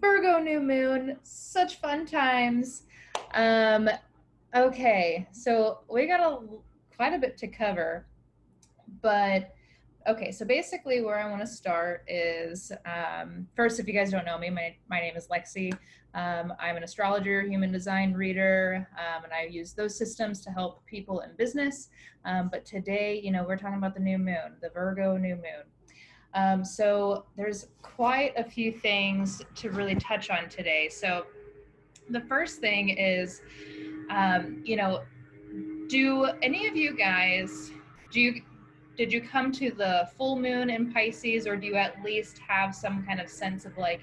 Virgo new moon, such fun times. Um, okay, so we got a quite a bit to cover, but okay, so basically where I want to start is um, first, if you guys don't know me, my, my name is Lexi. Um, I'm an astrologer, human design reader, um, and I use those systems to help people in business. Um, but today, you know, we're talking about the new moon, the Virgo new moon. Um, so there's quite a few things to really touch on today. So the first thing is, um, you know, do any of you guys do you did you come to the full moon in Pisces, or do you at least have some kind of sense of like,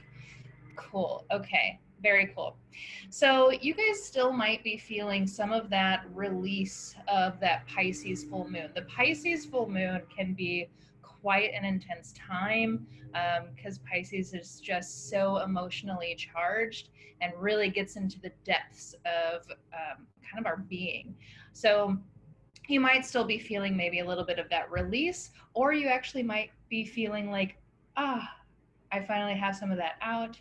cool, okay, very cool. So you guys still might be feeling some of that release of that Pisces full moon. The Pisces full moon can be quite an intense time because um, Pisces is just so emotionally charged and really gets into the depths of um, kind of our being. So you might still be feeling maybe a little bit of that release, or you actually might be feeling like, ah, I finally have some of that out.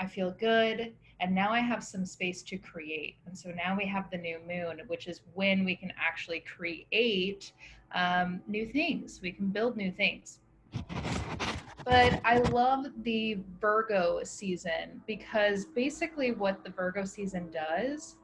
I feel good. And now I have some space to create. And so now we have the new moon, which is when we can actually create um, new things. We can build new things. But I love the Virgo season because basically what the Virgo season does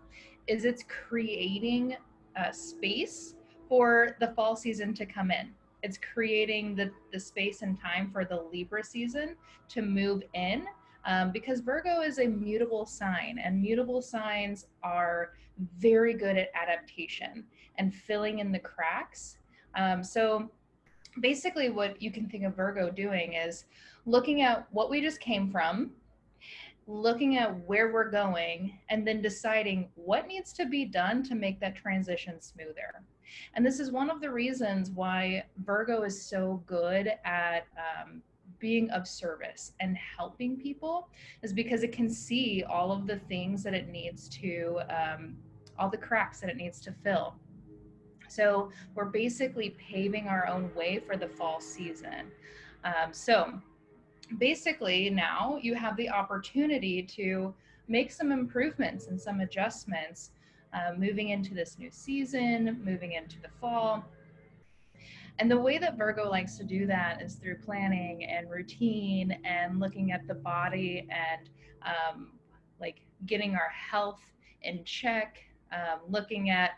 is it's creating a space for the fall season to come in. It's creating the, the space and time for the Libra season to move in um, because Virgo is a mutable sign, and mutable signs are very good at adaptation and filling in the cracks um, so basically, what you can think of Virgo doing is looking at what we just came from, looking at where we're going, and then deciding what needs to be done to make that transition smoother. And this is one of the reasons why Virgo is so good at um, being of service and helping people, is because it can see all of the things that it needs to, um, all the cracks that it needs to fill. So we're basically paving our own way for the fall season. Um, so basically now you have the opportunity to make some improvements and some adjustments uh, moving into this new season, moving into the fall. And the way that Virgo likes to do that is through planning and routine and looking at the body and um, like getting our health in check, um, looking at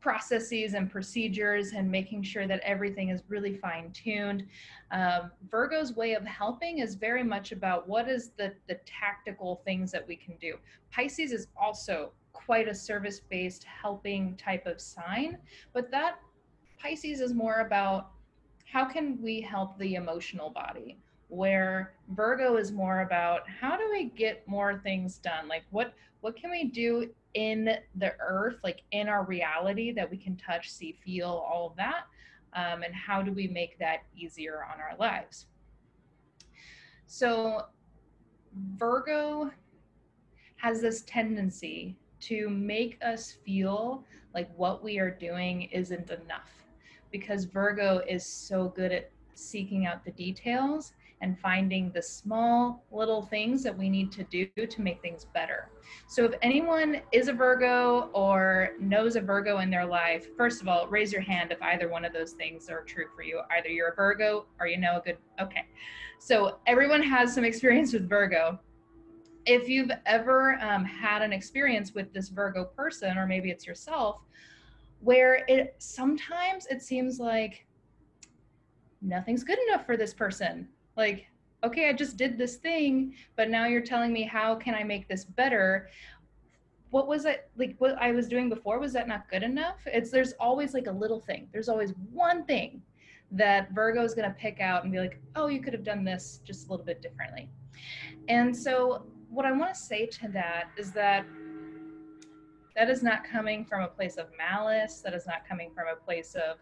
processes and procedures and making sure that everything is really fine tuned. Um, Virgo's way of helping is very much about what is the, the tactical things that we can do. Pisces is also quite a service based helping type of sign, but that Pisces is more about how can we help the emotional body? Where Virgo is more about how do we get more things done? Like what what can we do in the earth, like in our reality that we can touch, see, feel, all of that. Um, and how do we make that easier on our lives? So, Virgo has this tendency to make us feel like what we are doing isn't enough because Virgo is so good at seeking out the details and finding the small little things that we need to do to make things better. So if anyone is a Virgo or knows a Virgo in their life, first of all, raise your hand if either one of those things are true for you. Either you're a Virgo or you know a good, okay. So everyone has some experience with Virgo. If you've ever um, had an experience with this Virgo person, or maybe it's yourself, where it sometimes it seems like nothing's good enough for this person. Like okay i just did this thing but now you're telling me how can i make this better? What was it like what i was doing before was that not good enough? It's there's always like a little thing. There's always one thing that virgo is going to pick out and be like oh you could have done this just a little bit differently. And so what i want to say to that is that that is not coming from a place of malice that is not coming from a place of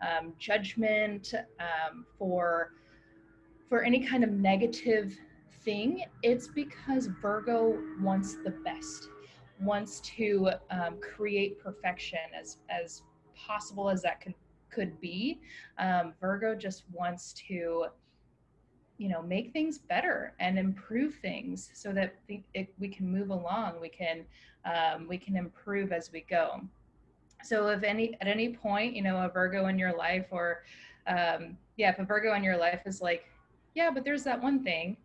um, judgment um, for for any kind of negative thing, it's because Virgo wants the best, wants to um, create perfection as as possible as that could could be. Um, Virgo just wants to you know make things better and improve things so that we, it, we can move along we can um, we can improve as we go. So if any at any point you know a virgo in your life or um, yeah if a virgo in your life is like yeah but there's that one thing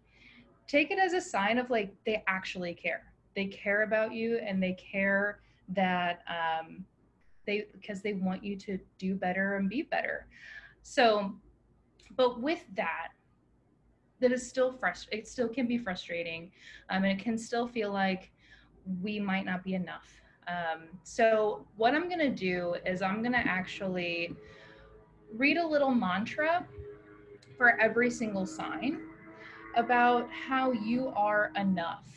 take it as a sign of like they actually care. They care about you and they care that um, they because they want you to do better and be better. So but with that that is still frustrating it still can be frustrating um, and it can still feel like we might not be enough. Um, so what i'm going to do is i'm going to actually read a little mantra for every single sign about how you are enough.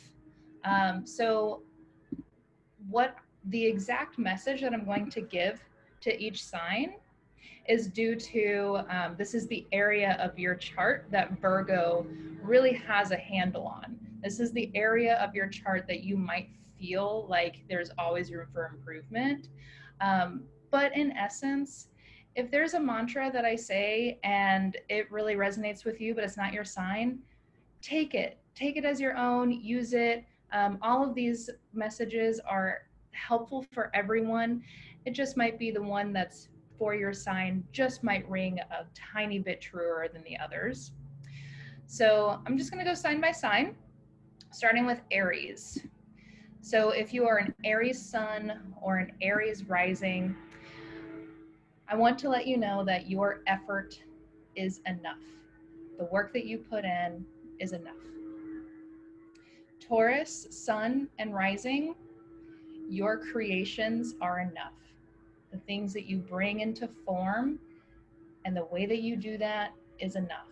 Um, so what the exact message that i'm going to give to each sign is due to um, this is the area of your chart that Virgo really has a handle on. This is the area of your chart that you might feel like there's always room for improvement. Um, but in essence, if there's a mantra that I say and it really resonates with you, but it's not your sign, take it. Take it as your own, use it. Um, all of these messages are helpful for everyone. It just might be the one that's for your sign just might ring a tiny bit truer than the others. So I'm just going to go sign by sign, starting with Aries. So if you are an Aries sun or an Aries rising, I want to let you know that your effort is enough. The work that you put in is enough. Taurus, sun, and rising, your creations are enough the things that you bring into form, and the way that you do that is enough.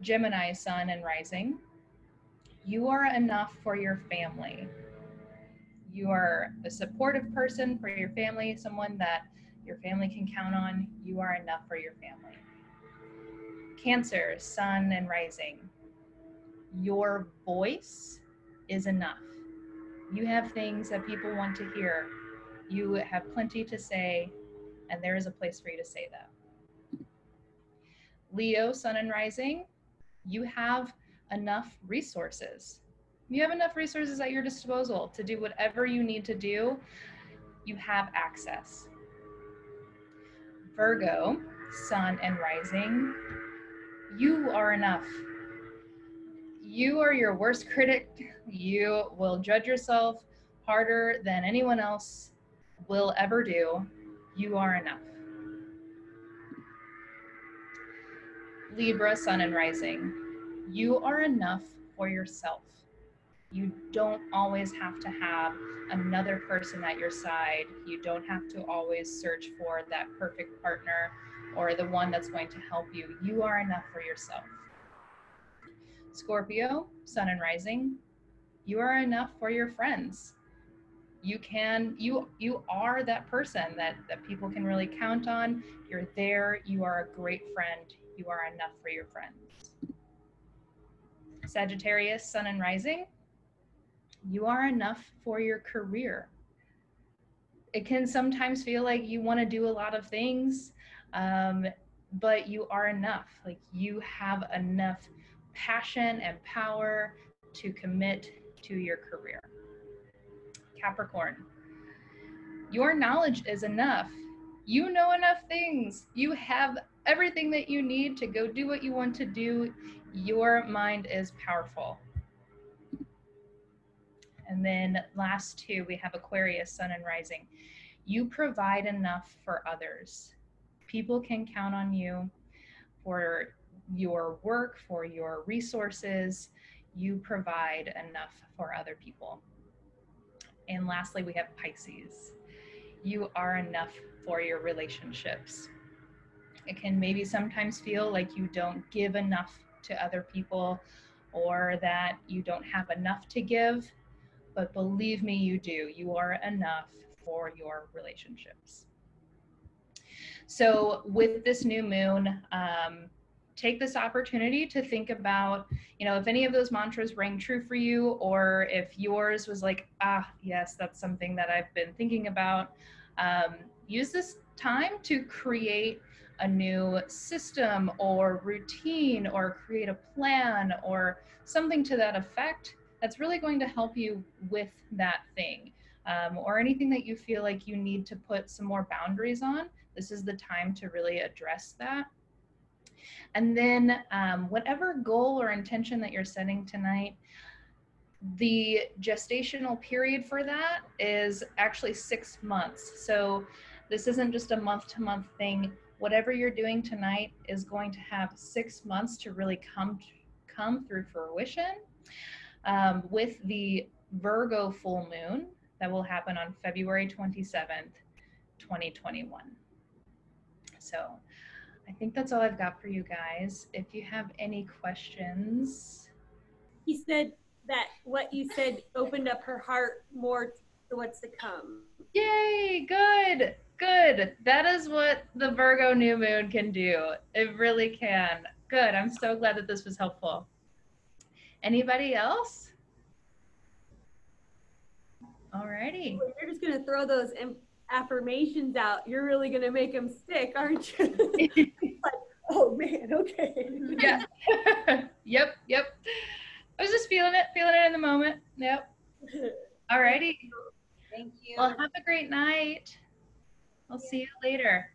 Gemini, sun, and rising, you are enough for your family. You are a supportive person for your family, someone that your family can count on. You are enough for your family. Cancer, sun, and rising, your voice is enough. You have things that people want to hear you have plenty to say, and there is a place for you to say that. Leo, Sun and Rising, you have enough resources. You have enough resources at your disposal to do whatever you need to do. You have access. Virgo, Sun and Rising, you are enough. You are your worst critic. You will judge yourself harder than anyone else will ever do, you are enough. Libra, Sun and Rising, you are enough for yourself. You don't always have to have another person at your side. You don't have to always search for that perfect partner or the one that's going to help you. You are enough for yourself. Scorpio, Sun and Rising, you are enough for your friends you can you you are that person that that people can really count on. You're there you are a great friend you are enough for your friends. Sagittarius sun and rising you are enough for your career. It can sometimes feel like you want to do a lot of things um, but you are enough. Like you have enough passion and power to commit to your career Capricorn. Your knowledge is enough. You know enough things. You have everything that you need to go do what you want to do. Your mind is powerful. And then last two, we have Aquarius, Sun and Rising. You provide enough for others. People can count on you for your work, for your resources. You provide enough for other people. And lastly, we have Pisces. You are enough for your relationships. It can maybe sometimes feel like you don't give enough to other people or that you don't have enough to give, but believe me, you do. You are enough for your relationships. So, with this new moon, um, take this opportunity to think about, you know, if any of those mantras rang true for you, or if yours was like, ah, yes, that's something that I've been thinking about. Um, use this time to create a new system or routine or create a plan or something to that effect that's really going to help you with that thing. Um, or anything that you feel like you need to put some more boundaries on, this is the time to really address that. And then um, whatever goal or intention that you're setting tonight, the gestational period for that is actually six months. So this isn't just a month to month thing. Whatever you're doing tonight is going to have six months to really come come through fruition. Um, with the Virgo full moon that will happen on February 27th, 2021. So I think that's all I've got for you guys. If you have any questions. He said that what you said opened up her heart more to what's to come. Yay, good, good. That is what the Virgo new moon can do. It really can. Good. I'm so glad that this was helpful. Anybody else? Alrighty. You're just going to throw those affirmations out. You're really going to make them stick, aren't you? like, oh man, okay. yeah. yep, yep. I was just feeling it, feeling it in the moment. Yep. Alrighty. Thank you. Well, have a great night. I'll see you later.